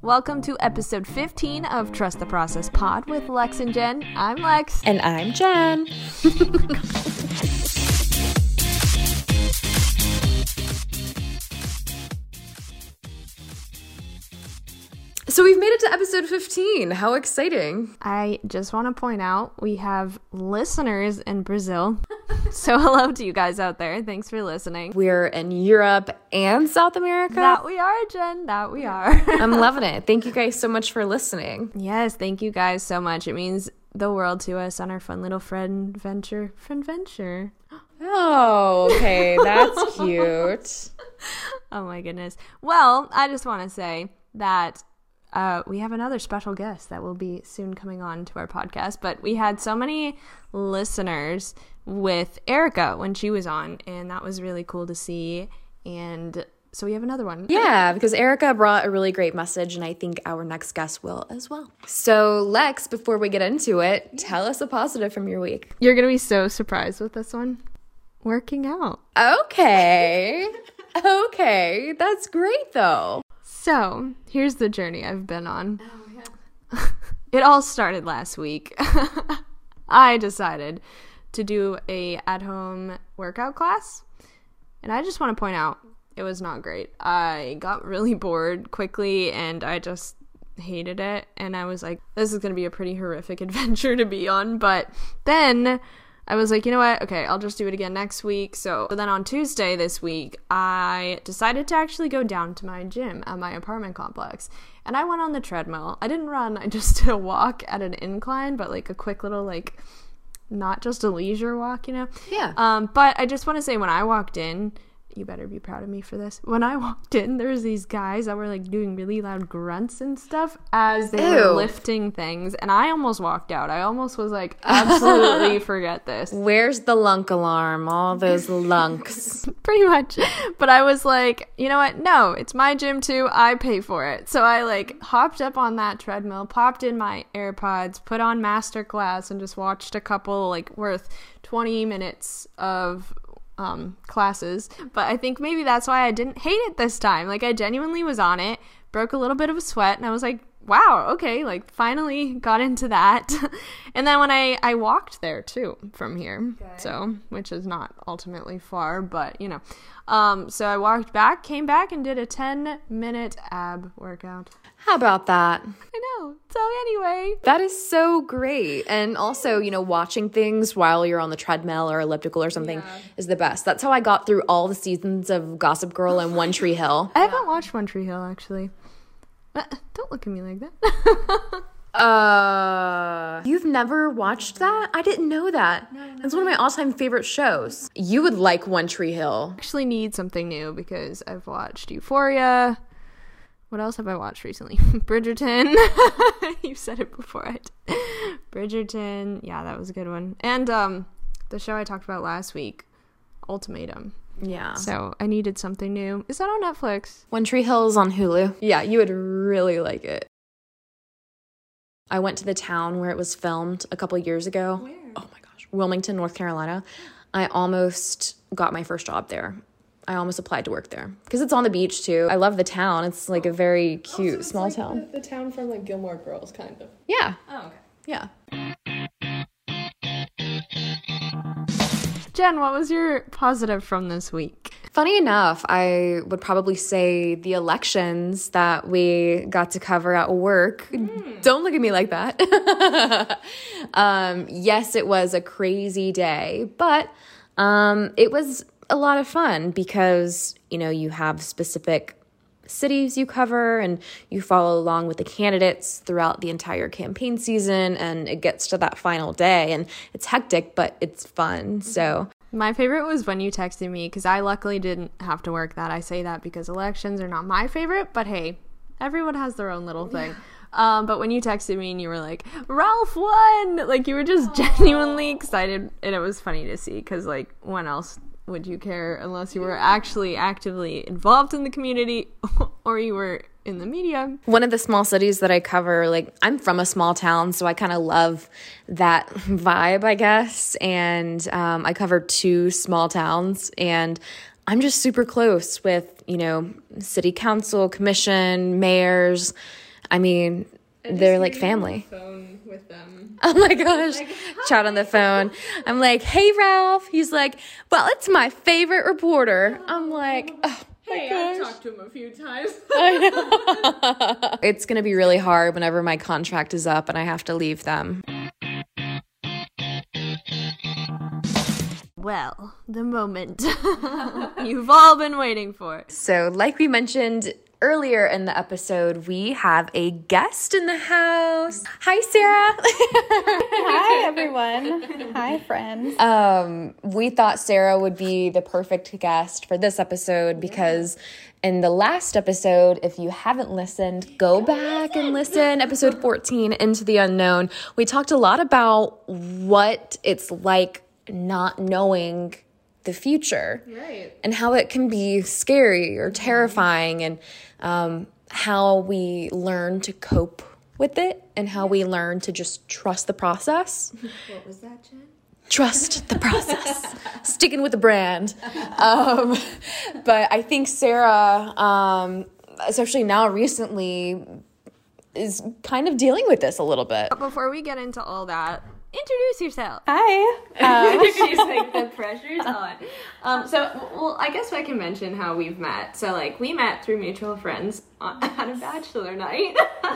Welcome to episode 15 of Trust the Process Pod with Lex and Jen. I'm Lex. And I'm Jen. So we've made it to episode 15. How exciting. I just want to point out we have listeners in Brazil. so hello to you guys out there. Thanks for listening. We're in Europe and South America. That we are, Jen. That we are. I'm loving it. Thank you guys so much for listening. Yes, thank you guys so much. It means the world to us on our fun little friend venture. Friend venture. Oh, okay. That's cute. oh my goodness. Well, I just want to say that uh, we have another special guest that will be soon coming on to our podcast. But we had so many listeners with Erica when she was on, and that was really cool to see. And so we have another one. Yeah, because Erica brought a really great message, and I think our next guest will as well. So, Lex, before we get into it, tell us a positive from your week. You're going to be so surprised with this one. Working out. Okay. okay. That's great, though. So, here's the journey I've been on. Oh, yeah. it all started last week. I decided to do a at-home workout class. And I just want to point out it was not great. I got really bored quickly and I just hated it and I was like this is going to be a pretty horrific adventure to be on, but then I was like, you know what? Okay, I'll just do it again next week. So, then on Tuesday this week, I decided to actually go down to my gym at my apartment complex. And I went on the treadmill. I didn't run, I just did a walk at an incline, but like a quick little, like, not just a leisure walk, you know? Yeah. Um, but I just want to say when I walked in, you better be proud of me for this. When I walked in, there was these guys that were like doing really loud grunts and stuff as they Ew. were lifting things, and I almost walked out. I almost was like, absolutely forget this. Where's the lunk alarm? All those lunks. Pretty much. But I was like, you know what? No, it's my gym too. I pay for it. So I like hopped up on that treadmill, popped in my AirPods, put on masterclass, and just watched a couple like worth 20 minutes of um, classes, but I think maybe that's why I didn't hate it this time. Like I genuinely was on it, broke a little bit of a sweat, and I was like, wow, okay, like finally got into that. and then when I I walked there too from here, okay. so which is not ultimately far, but you know, um, so I walked back, came back, and did a ten minute ab workout. How about that? I know. So anyway, that is so great. And also, you know, watching things while you're on the treadmill or elliptical or something yeah. is the best. That's how I got through all the seasons of Gossip Girl and One Tree Hill. I haven't watched One Tree Hill actually. Uh, don't look at me like that. Uh, you've never watched that? I didn't know that. No, no, it's one of my all-time favorite shows. You would like One Tree Hill. I actually, need something new because I've watched Euphoria, what else have I watched recently? Bridgerton. You've said it before. I Bridgerton. Yeah, that was a good one. And um, the show I talked about last week, Ultimatum. Yeah. So I needed something new. Is that on Netflix? One Tree Hill is on Hulu. Yeah, you would really like it. I went to the town where it was filmed a couple years ago. Where? Oh my gosh, Wilmington, North Carolina. I almost got my first job there. I almost applied to work there because it's on the beach too. I love the town. It's like a very cute oh, so small like town. The, the, town from like Gilmore Girls, kind of. Yeah. Oh, okay. Yeah. Jen, what was your positive from this week? Funny enough, I would probably say the elections that we got to cover at work. Mm. Don't look at me like that. um, yes, it was a crazy day, but um, it was a lot of fun because, you know, you have specific cities you cover and you follow along with the candidates throughout the entire campaign season and it gets to that final day and it's hectic but it's fun so my favorite was when you texted me because i luckily didn't have to work that i say that because elections are not my favorite but hey everyone has their own little thing um, but when you texted me and you were like, Ralph won! Like, you were just Aww. genuinely excited. And it was funny to see because, like, when else would you care unless you were actually actively involved in the community or you were in the media. One of the small cities that I cover, like I'm from a small town, so I kind of love that vibe, I guess. And um, I cover two small towns, and I'm just super close with, you know, city council, commission, mayors I mean, they're like family. Phone with them. Oh my gosh. Chat on the phone. I'm like, hey, Ralph. He's like, well, it's my favorite reporter. I'm like, oh. Hey, I've talked to him a few times. It's going to be really hard whenever my contract is up and I have to leave them. well, the moment you've all been waiting for. So, like we mentioned earlier in the episode, we have a guest in the house. Hi, Sarah. Hi, everyone. Hi, friends. um, we thought Sarah would be the perfect guest for this episode because in the last episode, if you haven't listened, go back and listen. Episode 14, Into the Unknown. We talked a lot about what it's like not knowing the future Right. and how it can be scary or terrifying and um, how we learn to cope with it and how we learn to just trust the process. What was that, Jen? trust the process. Sticking with the brand. Um, but i think sarah um, especially now recently is kind of dealing with this a little bit. But before we get into all that, introduce yourself. Hi. Um, She's like the pressure's on. Um, so, well, I guess I can mention how we've met. So, like, we met through mutual friends on- at a bachelor night.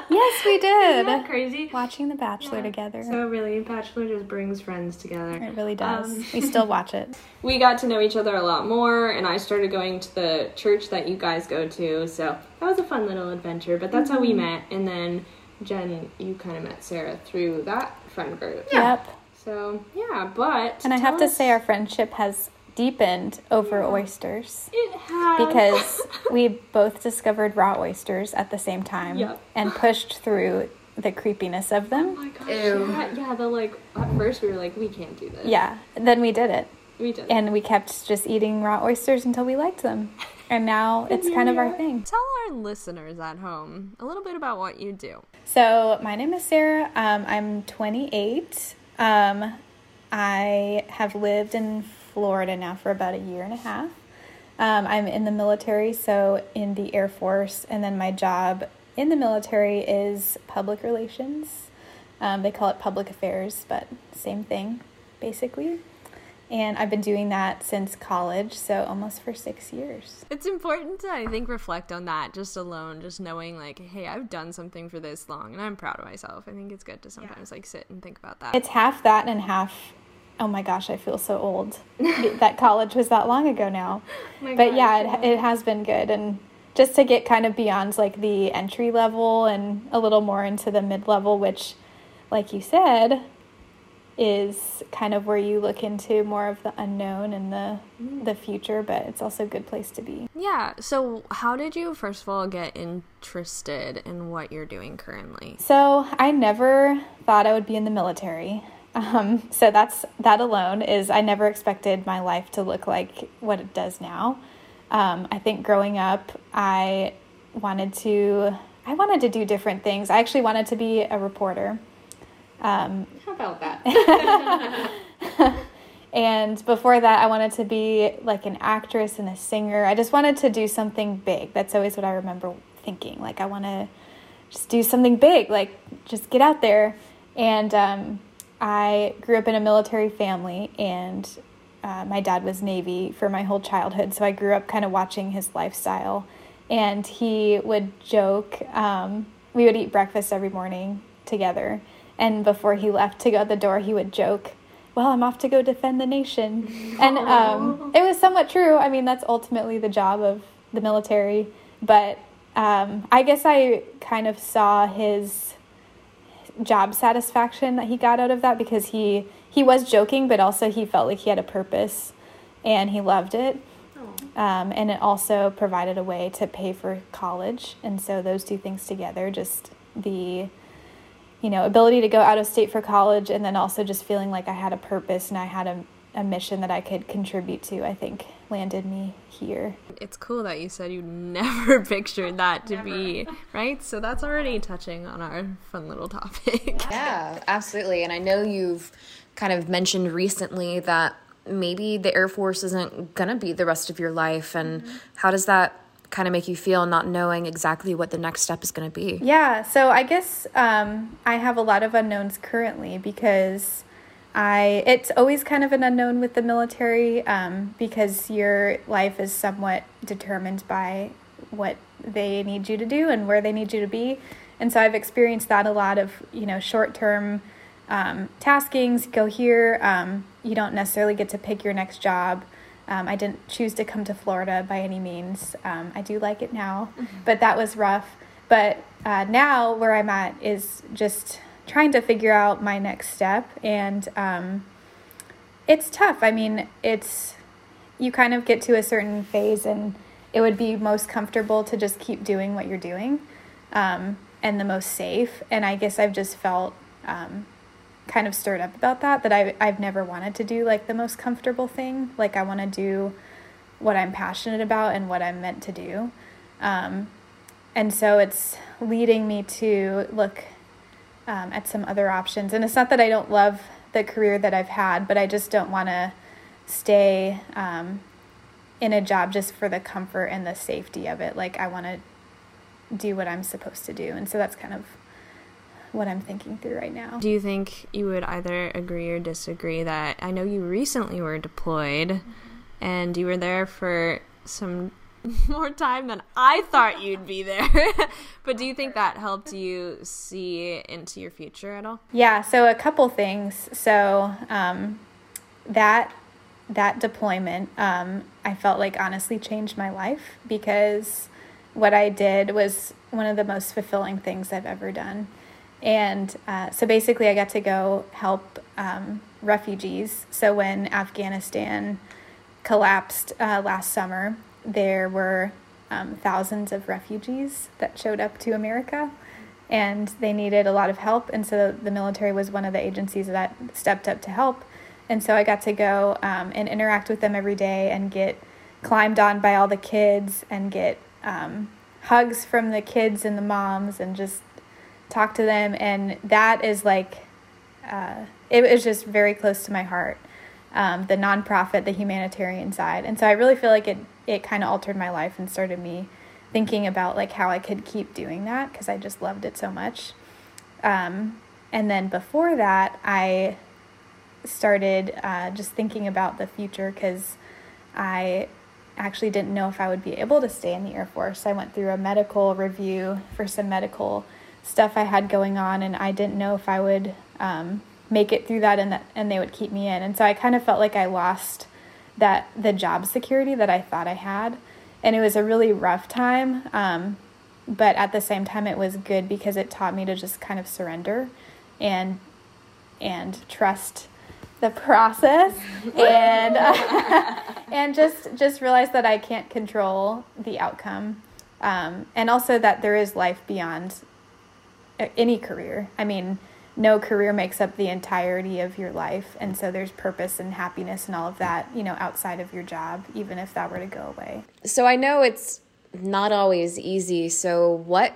yes, we Isn't that did. crazy? Watching The Bachelor together. So really, bachelor just brings friends together. it really does. Um, we still watch it. we got to know each other a lot more and i started going to the church that you guys go to so that was a fun little adventure but that's how we met and then jen you kind of met sarah through that friend group Yep. so yeah but And I tell have to say, our friendship has deepened over oysters it has because we both discovered raw oysters at the same time Yep. and pushed through the creepiness of them. oh them. my gosh Ew. yeah, yeah the like at first we were like we can't do this Yeah. Then we did it. we did And we kept just eating raw oysters until we liked them. And now it's kind of our thing. tell our listeners at home a little bit about what you do So, my name is Sarah. Um, I'm 28. Um, I have lived in Florida now for about a year and a half. Um, I'm in the military, so in the Air Force, and then my job in the military is public relations. Um, they call it public affairs, but same thing, basically. And I've been doing that since college, so almost for six years. it's important to i think reflect on that just alone just knowing like hey i've done something for this long and i'm proud of myself i think it's good to sometimes like sit and think about that It's half that and half. Oh my gosh, I feel so old. that college was that long ago now. Oh my but gosh, yeah, it, it has been good. And just to get kind of beyond like the entry level and a little more into the mid level, which, like you said, is kind of where you look into more of the unknown and the the future. But it's also a good place to be. Yeah. So, how did you first of all get interested in what you're doing currently? So I never thought I would be in the military. Um, so that's that alone is I never expected my life to look like what it does now. Um, I think growing up, I wanted to I wanted to do different things. I actually wanted to be a reporter. Um, How about that? and before that, I wanted to be like an actress and a singer. I just wanted to do something big. That's always what I remember thinking. Like, I want to just do something big, like, just get out there. And um, I grew up in a military family, and uh, my dad was Navy for my whole childhood. So I grew up kind of watching his lifestyle. And he would joke, um, we would eat breakfast every morning together. And before he left to go out the door, he would joke, well, I'm off to go defend the nation. And um, it was somewhat true. I mean, that's ultimately the job of the military. But um, I guess I kind of saw his job satisfaction that he got out of that because he he was joking, but also he felt like he had a purpose, and he loved it. Um, and it also provided a way to pay for college, and so those two things together, just the you know ability to go out of state for college, and then also just feeling like I had a purpose and I had a, a mission that I could contribute to, I think landed me here. It's cool that you said you never pictured that to be, right? So, that's already touching on our fun little topic. Yeah, absolutely. And I know you've kind of mentioned recently that maybe the Air Force isn't going to be the rest of your life. And mm-hmm. how does that kind of make you feel not knowing exactly what the next step is going to be? Yeah, so I guess um, I have a lot of unknowns currently because I it's always kind of an unknown with the military um, because your life is somewhat determined by what they need you to do and where they need you to be, and so I've experienced that a lot of you know short term um, taskings. Go here, um, you don't necessarily get to pick your next job. Um, I didn't choose to come to Florida by any means. Um, I do like it now, mm-hmm. but that was rough. But uh, now where I'm at is just trying to figure out my next step and um, it's tough i mean it's you kind of get to a certain phase and it would be most comfortable to just keep doing what you're doing um, and the most safe and i guess i've just felt um, kind of stirred up about that that I, i've never wanted to do like the most comfortable thing like i want to do what i'm passionate about and what i'm meant to do um, and so it's leading me to look um, at some other options. And it's not that I don't love the career that I've had, but I just don't want to stay um, in a job just for the comfort and the safety of it. Like I want to do what I'm supposed to do. And so that's kind of what I'm thinking through right now. Do you think you would either agree or disagree that I know you recently were deployed mm-hmm. and you were there for some more time than I thought you'd be there. but do you think that helped you see into your future at all? Yeah, so a couple things. So um, that that deployment, um, I felt like honestly changed my life because what I did was one of the most fulfilling things I've ever done. And uh, so basically, I got to go help um, refugees. So when Afghanistan collapsed uh, last summer, there were um, thousands of refugees that showed up to America and they needed a lot of help. And so the military was one of the agencies that stepped up to help. And so I got to go um, and interact with them every day and get climbed on by all the kids and get um, hugs from the kids and the moms and just talk to them. And that is like, uh, it was just very close to my heart. Um, the nonprofit, the humanitarian side. And so I really feel like it it kind of altered my life and started me thinking about like how I could keep doing that because I just loved it so much. Um, and then before that, I started uh, just thinking about the future because I actually didn't know if I would be able to stay in the Air Force. I went through a medical review for some medical stuff I had going on, and I didn't know if I would um, make it through that and that and they would keep me in. And so I kind of felt like I lost that the job security that I thought I had. And it was a really rough time. Um, but at the same time, it was good because it taught me to just kind of surrender and and trust the process and and just just realize that I can't control the outcome um, and also that there is life beyond any career. I mean, no career makes up the entirety of your life and so there's purpose and happiness and all of that you know outside of your job even if that were to go away. So i know it's not always easy. So what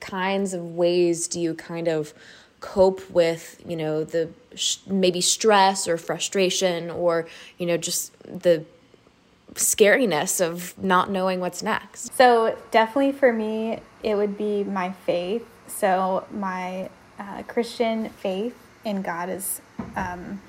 kinds of ways do you kind of cope with you know the sh- maybe stress or frustration or you know just the scariness of not knowing what's next? So definitely for me it would be my faith so my uh, Christian faith in God is um,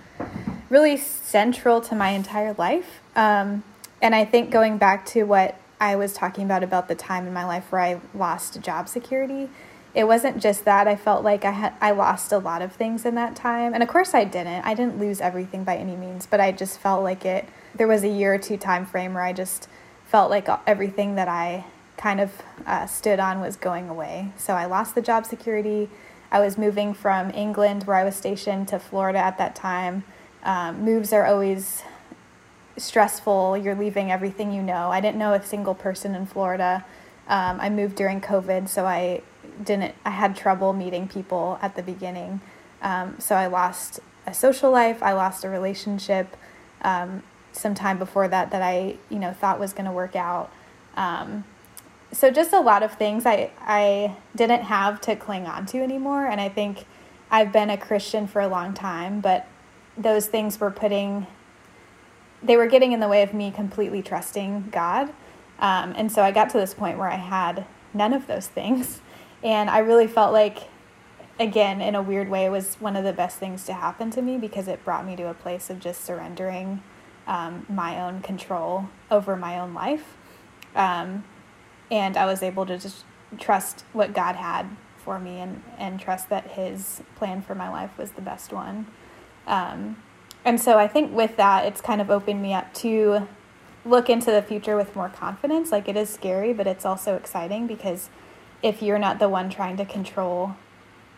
really central to my entire life. Um, and I think going back to what I was talking about about the time in my life where I lost job security, it wasn't just that. I felt like I had I lost a lot of things in that time, and of course I didn't. I didn't lose everything by any means, but I just felt like it. There was a year or two time frame where I just felt like everything that I kind of uh, stood on was going away. So I lost the job security. I was moving from England, where I was stationed, to Florida at that time. Um, moves are always stressful. You're leaving everything you know. I didn't know a single person in Florida. Um, I moved during COVID, so I didn't. I had trouble meeting people at the beginning. Um, so I lost a social life. I lost a relationship um, some time before that that I you know thought was going to work out. So just a lot of things I I didn't have to cling on to anymore and I think I've been a Christian for a long time but those things were putting they were getting in the way of me completely trusting God Um, and so I got to this point where I had none of those things. And I really felt like, again, in a weird way, it was one of the best things to happen to me because it brought me to a place of just surrendering um, my own control over my own life. Um, and I was able to just trust what God had for me and, and trust that His plan for my life was the best one. Um, and so I think with that, it's kind of opened me up to look into the future with more confidence. Like it is scary, but it's also exciting because if you're not the one trying to control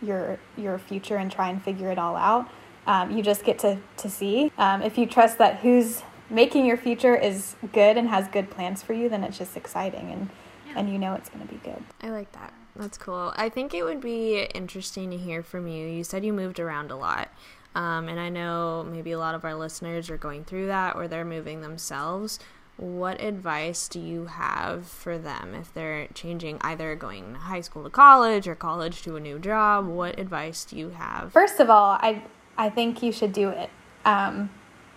your your future and try and figure it all out, um, you just get to to see. Um, if you trust that who's making your future is good and has good plans for you, then it's just exciting and. And you know it's going to be good. I like that. That's cool. I think it would be interesting to hear from you. You said you moved around a lot. Um, and I know maybe a lot of our listeners are going through that or they're moving themselves. What advice do you have for them if they're changing either going high school to college or college to a new job? What advice do you have? First of all, I I think you should do it. Um,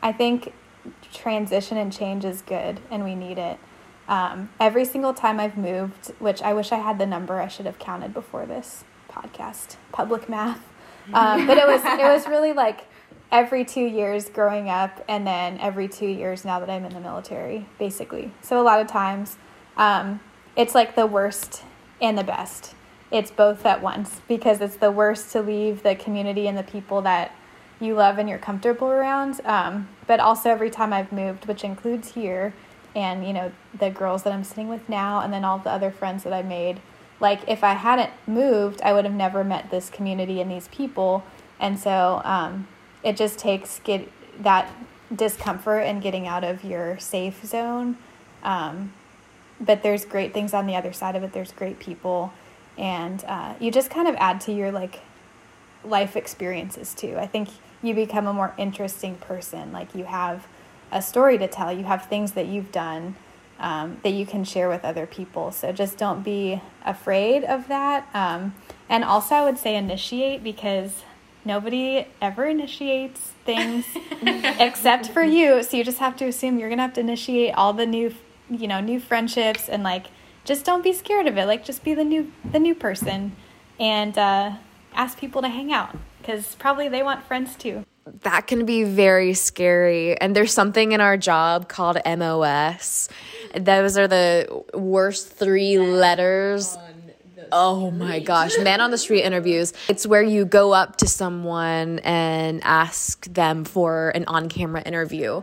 I think transition and change is good, and we need it. Um, every single time I've moved, which I wish I had the number, I should have counted before this podcast. Public math. Um, but it was it was really like every two years growing up, and then every two years now that I'm in the military, basically. So a lot of times, um, it's like the worst and the best. It's both at once because it's the worst to leave the community and the people that you love and you're comfortable around. Um, but also every time I've moved, which includes here, and you know the girls that I'm sitting with now, and then all the other friends that I made like if I hadn't moved, I would have never met this community and these people. And so um, it just takes get that discomfort and getting out of your safe zone. Um, but there's great things on the other side of it. There's great people, and uh, you just kind of add to your like life experiences too. I think you become a more interesting person. Like you have a story to tell. You have things that you've done um, that you can share with other people. So just don't be afraid of that. Um, and also, I would say initiate because nobody ever initiates things except for you. So you just have to assume you're gonna have to initiate all the new, you know, new friendships and like just don't be scared of it. Like just be the new the new person and uh, ask people to hang out because probably they want friends too that can be very scary. And there's something in our job called MOS. Those are the worst three letters. Oh my gosh, man on the street interviews. It's where you go up to someone and ask them for an on camera interview.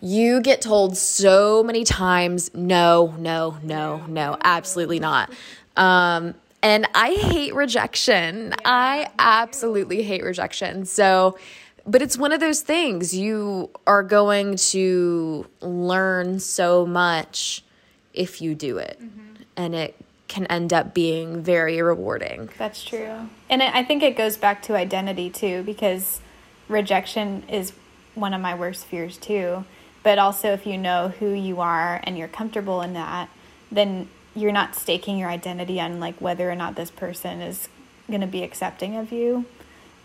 You get told so many times, no, no, no, no, absolutely not. Um, and I hate rejection. I absolutely hate rejection. So, but it's one of those things you are going to learn so much if you do it. Mm-hmm. and it can end up being very rewarding. That's true. And i think it goes back to identity too because rejection is one of my worst fears too. But also if you know who you are and you're comfortable in that then you're not staking your identity on like whether or not this person is going to be accepting of you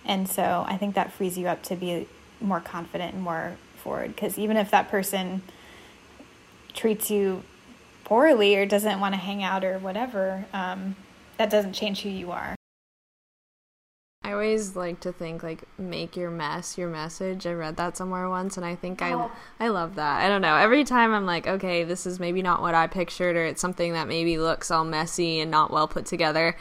and so I think that frees you up to be more confident and more forward. Because even if that person treats you poorly or doesn't want to hang out or whatever, um, that doesn't change who you are. I always like to think like make your mess your message. I read that somewhere once and I think oh. I I love that. I don't know. Every time I'm like, okay, this is maybe not what I pictured or it's something that maybe looks all messy and not well put together.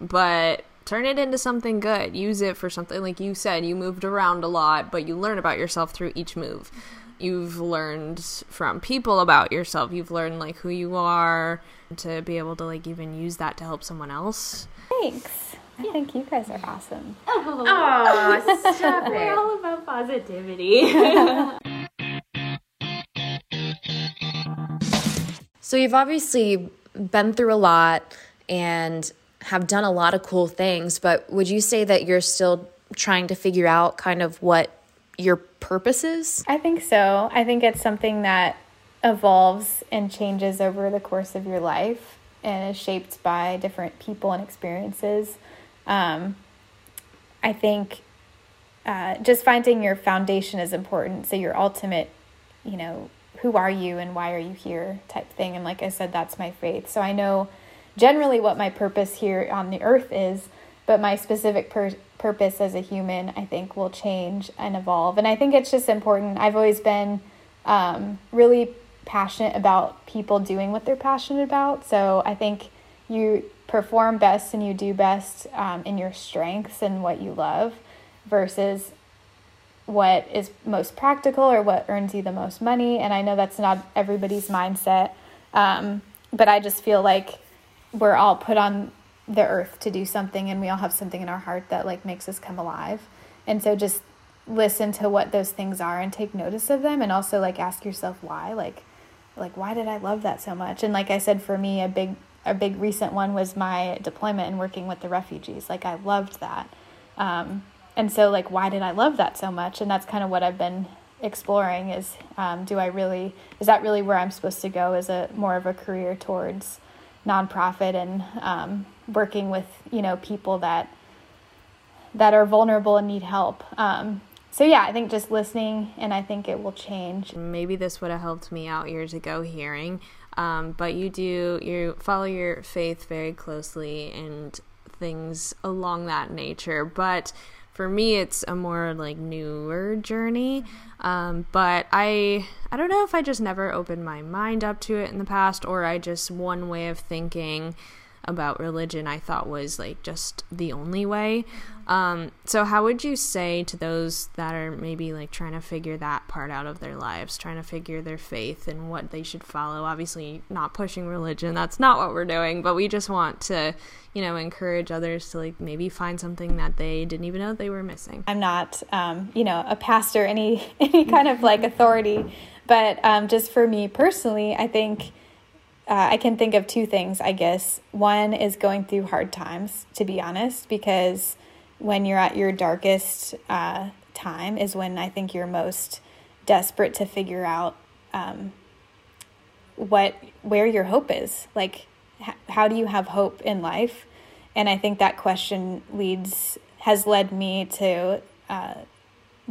But turn it into something good. Use it for something like you said, you moved around a lot, but you learn about yourself through each move. You've learned from people about yourself. You've learned like who you are to be able to like even use that to help someone else. Thanks. I yeah. think you guys are awesome. Oh, oh stop it. We're all about positivity. so you've obviously been through a lot and have done a lot of cool things, but would you say that you're still trying to figure out kind of what your purpose is? I think so. I think it's something that evolves and changes over the course of your life and is shaped by different people and experiences. Um, I think uh, just finding your foundation is important. So, your ultimate, you know, who are you and why are you here type thing. And like I said, that's my faith. So I know generally what my purpose here on the earth is, but my specific per- purpose as a human, I think, will change and evolve. And I think it's just important. I've always been um, really passionate about people doing what they're passionate about. So I think you perform best and you do best um, in your strengths and what you love versus what is most practical or what earns you the most money. And I know that's not everybody's mindset, um, but I just feel like we're all put on the earth to do something and we all have something in our heart that like makes us come alive. And so just listen to what those things are and take notice of them and also like ask yourself why like like why did I love that so much? And like I said for me a big a big recent one was my deployment and working with the refugees. Like I loved that. Um, and so like why did I love that so much? And that's kind of what I've been exploring is um, do I really is that really where I'm supposed to go as a more of a career towards nonprofit and um, working with you know people that that are vulnerable and need help. Um, so yeah, I think just listening, and I think it will change. Maybe this would have helped me out years ago hearing, um, but you do you follow your faith very closely and things along that nature. But for me, it's a more like newer journey. Um, but I I don't know if I just never opened my mind up to it in the past, or I just one way of thinking about religion I thought was like just the only way. Um, so, how would you say to those that are maybe like trying to figure that part out of their lives, trying to figure their faith and what they should follow? Obviously, not pushing religion, that's not what we're doing, but we just want to, you know, encourage others to like maybe find something that they didn't even know they were missing. I'm not, um, you know, a pastor, any any kind of like authority, but um, just for me personally, I think uh, I can think of two things, I guess. One is going through hard times, to be honest, because when you're at your darkest uh, time is when I think you're most desperate to figure out um, what where your hope is. Like, h- how do you have hope in life? And I think that question leads has led me to uh,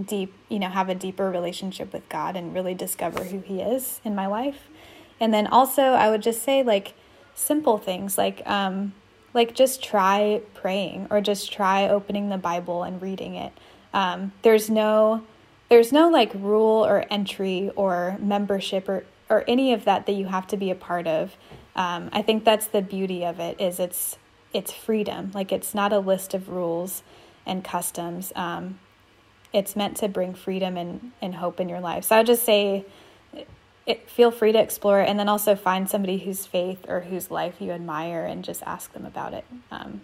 deep, you know, have a deeper relationship with God and really discover who He is in my life. And then also, I would just say like simple things like um, like just try praying or just try opening the Bible and reading it. Um, there's no there's no like rule or entry or membership or or any of that that you have to be a part of. Um, I think that's the beauty of it is it's it's freedom. Like it's not a list of rules and customs. Um, it's meant to bring freedom and, and hope in your life. So I would just say it, feel free to explore and then also find somebody whose faith or whose life you admire and just ask them about it. Um,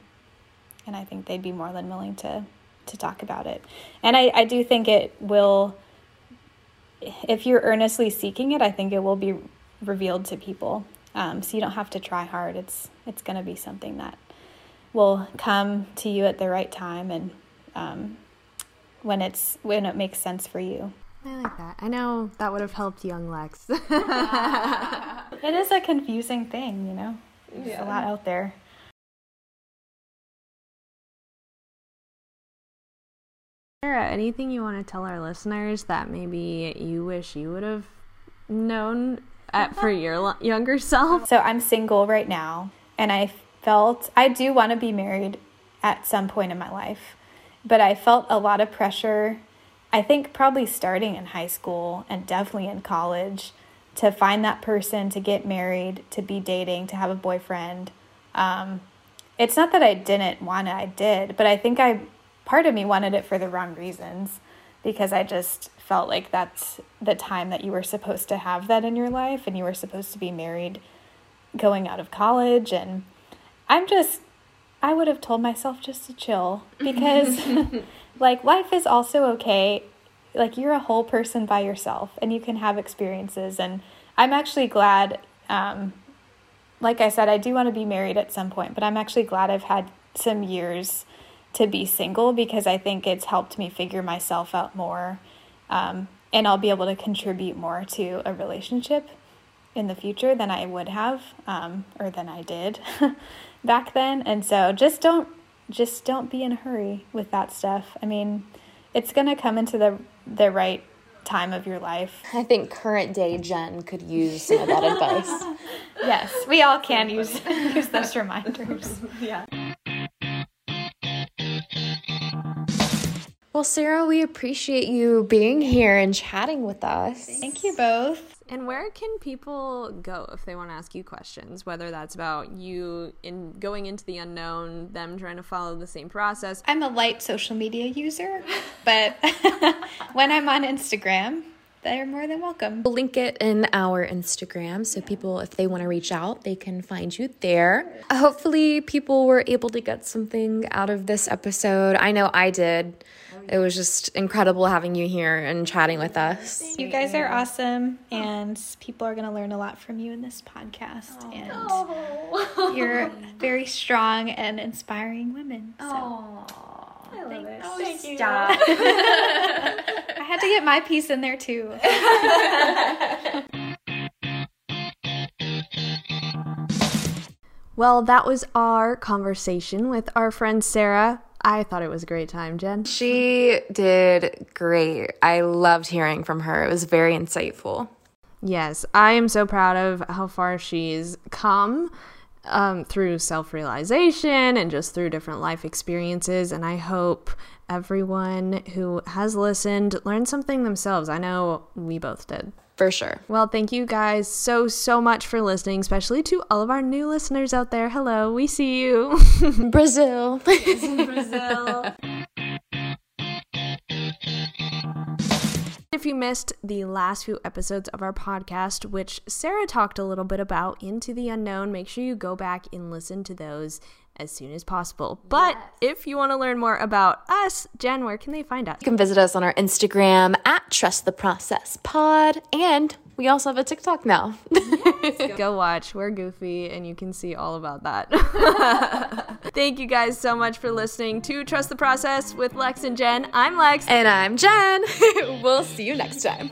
and I think they'd be more than willing to to talk about it. And I, I do think it will if you're earnestly seeking it, I think it will be revealed to people. Um, so you don't have to try hard. It's it's going to be something that will come to you at the right time and um, when it's when it makes sense for you. I like that. I know that would have helped young Lex. it is a confusing thing, you know. There's yeah. a lot out there. Sarah, anything you want to tell our listeners that maybe you wish you would have known at, for your younger self? So I'm single right now, and I felt I do want to be married at some point in my life, but I felt a lot of pressure I think probably starting in high school and definitely in college to find that person, to get married, to be dating, to have a boyfriend. Um, it's not that I didn't want it, I did, but I think I, part of me wanted it for the wrong reasons because I just felt like that's the time that you were supposed to have that in your life and you were supposed to be married going out of college. And I'm just, I would have told myself just to chill because like life is also okay. Like you're a whole person by yourself and you can have experiences. And I'm actually glad, um, like I said, I do want to be married at some point, but I'm actually glad I've had some years to be single because I think it's helped me figure myself out more. Um, and I'll be able to contribute more to a relationship in the future than I would have um, or than I did back then. And so just don't just don't be in a hurry with that stuff. I mean, it's going to come into the the right time of your life. I think current day Jen could use some of that advice. Yes, we all can use use those reminders. Yeah. Well, Sarah, we appreciate you being here and chatting with us. Thank you both. And where can people go if they want to ask you questions? Whether that's about you in going into the unknown, them trying to follow the same process. I'm a light social media user, but when I'm on Instagram, they're more than welcome. We'll link it in our Instagram so people, if they want to reach out, they can find you there. Hopefully, people were able to get something out of this episode. I know I did. It was just incredible having you here and chatting with us. You guys are awesome, and people are going to learn a lot from you in this podcast. And you're very strong and inspiring women. So. I love it. Oh, Thank stop. you. I had to get my piece in there too. Well, that was our conversation with our friend Sarah. I thought it was a great time, Jen. She did great. I loved hearing from her. It was very insightful. Yes, I am so proud of how far she's come um, through self realization and just through different life experiences. And I hope everyone who has listened learned something themselves. I know we both did. For sure. Well, thank you guys so, so much for listening, especially to all of our new listeners out there. Hello, we see you. Brazil. Brazil. If you missed the last few episodes of our podcast, which Sarah talked a little bit about, Into the Unknown, make sure you go back and listen to those as soon as possible. But if you want to learn more about us, Jen, where can they find us? You can visit us on our Instagram at Trust the Process Pod. And we also have a TikTok now. Go watch. We're goofy, and you can see all about that. Thank you guys so much for listening to Trust the Process with Lex and Jen. I'm Lex. and I'm Jen. we'll see you next time.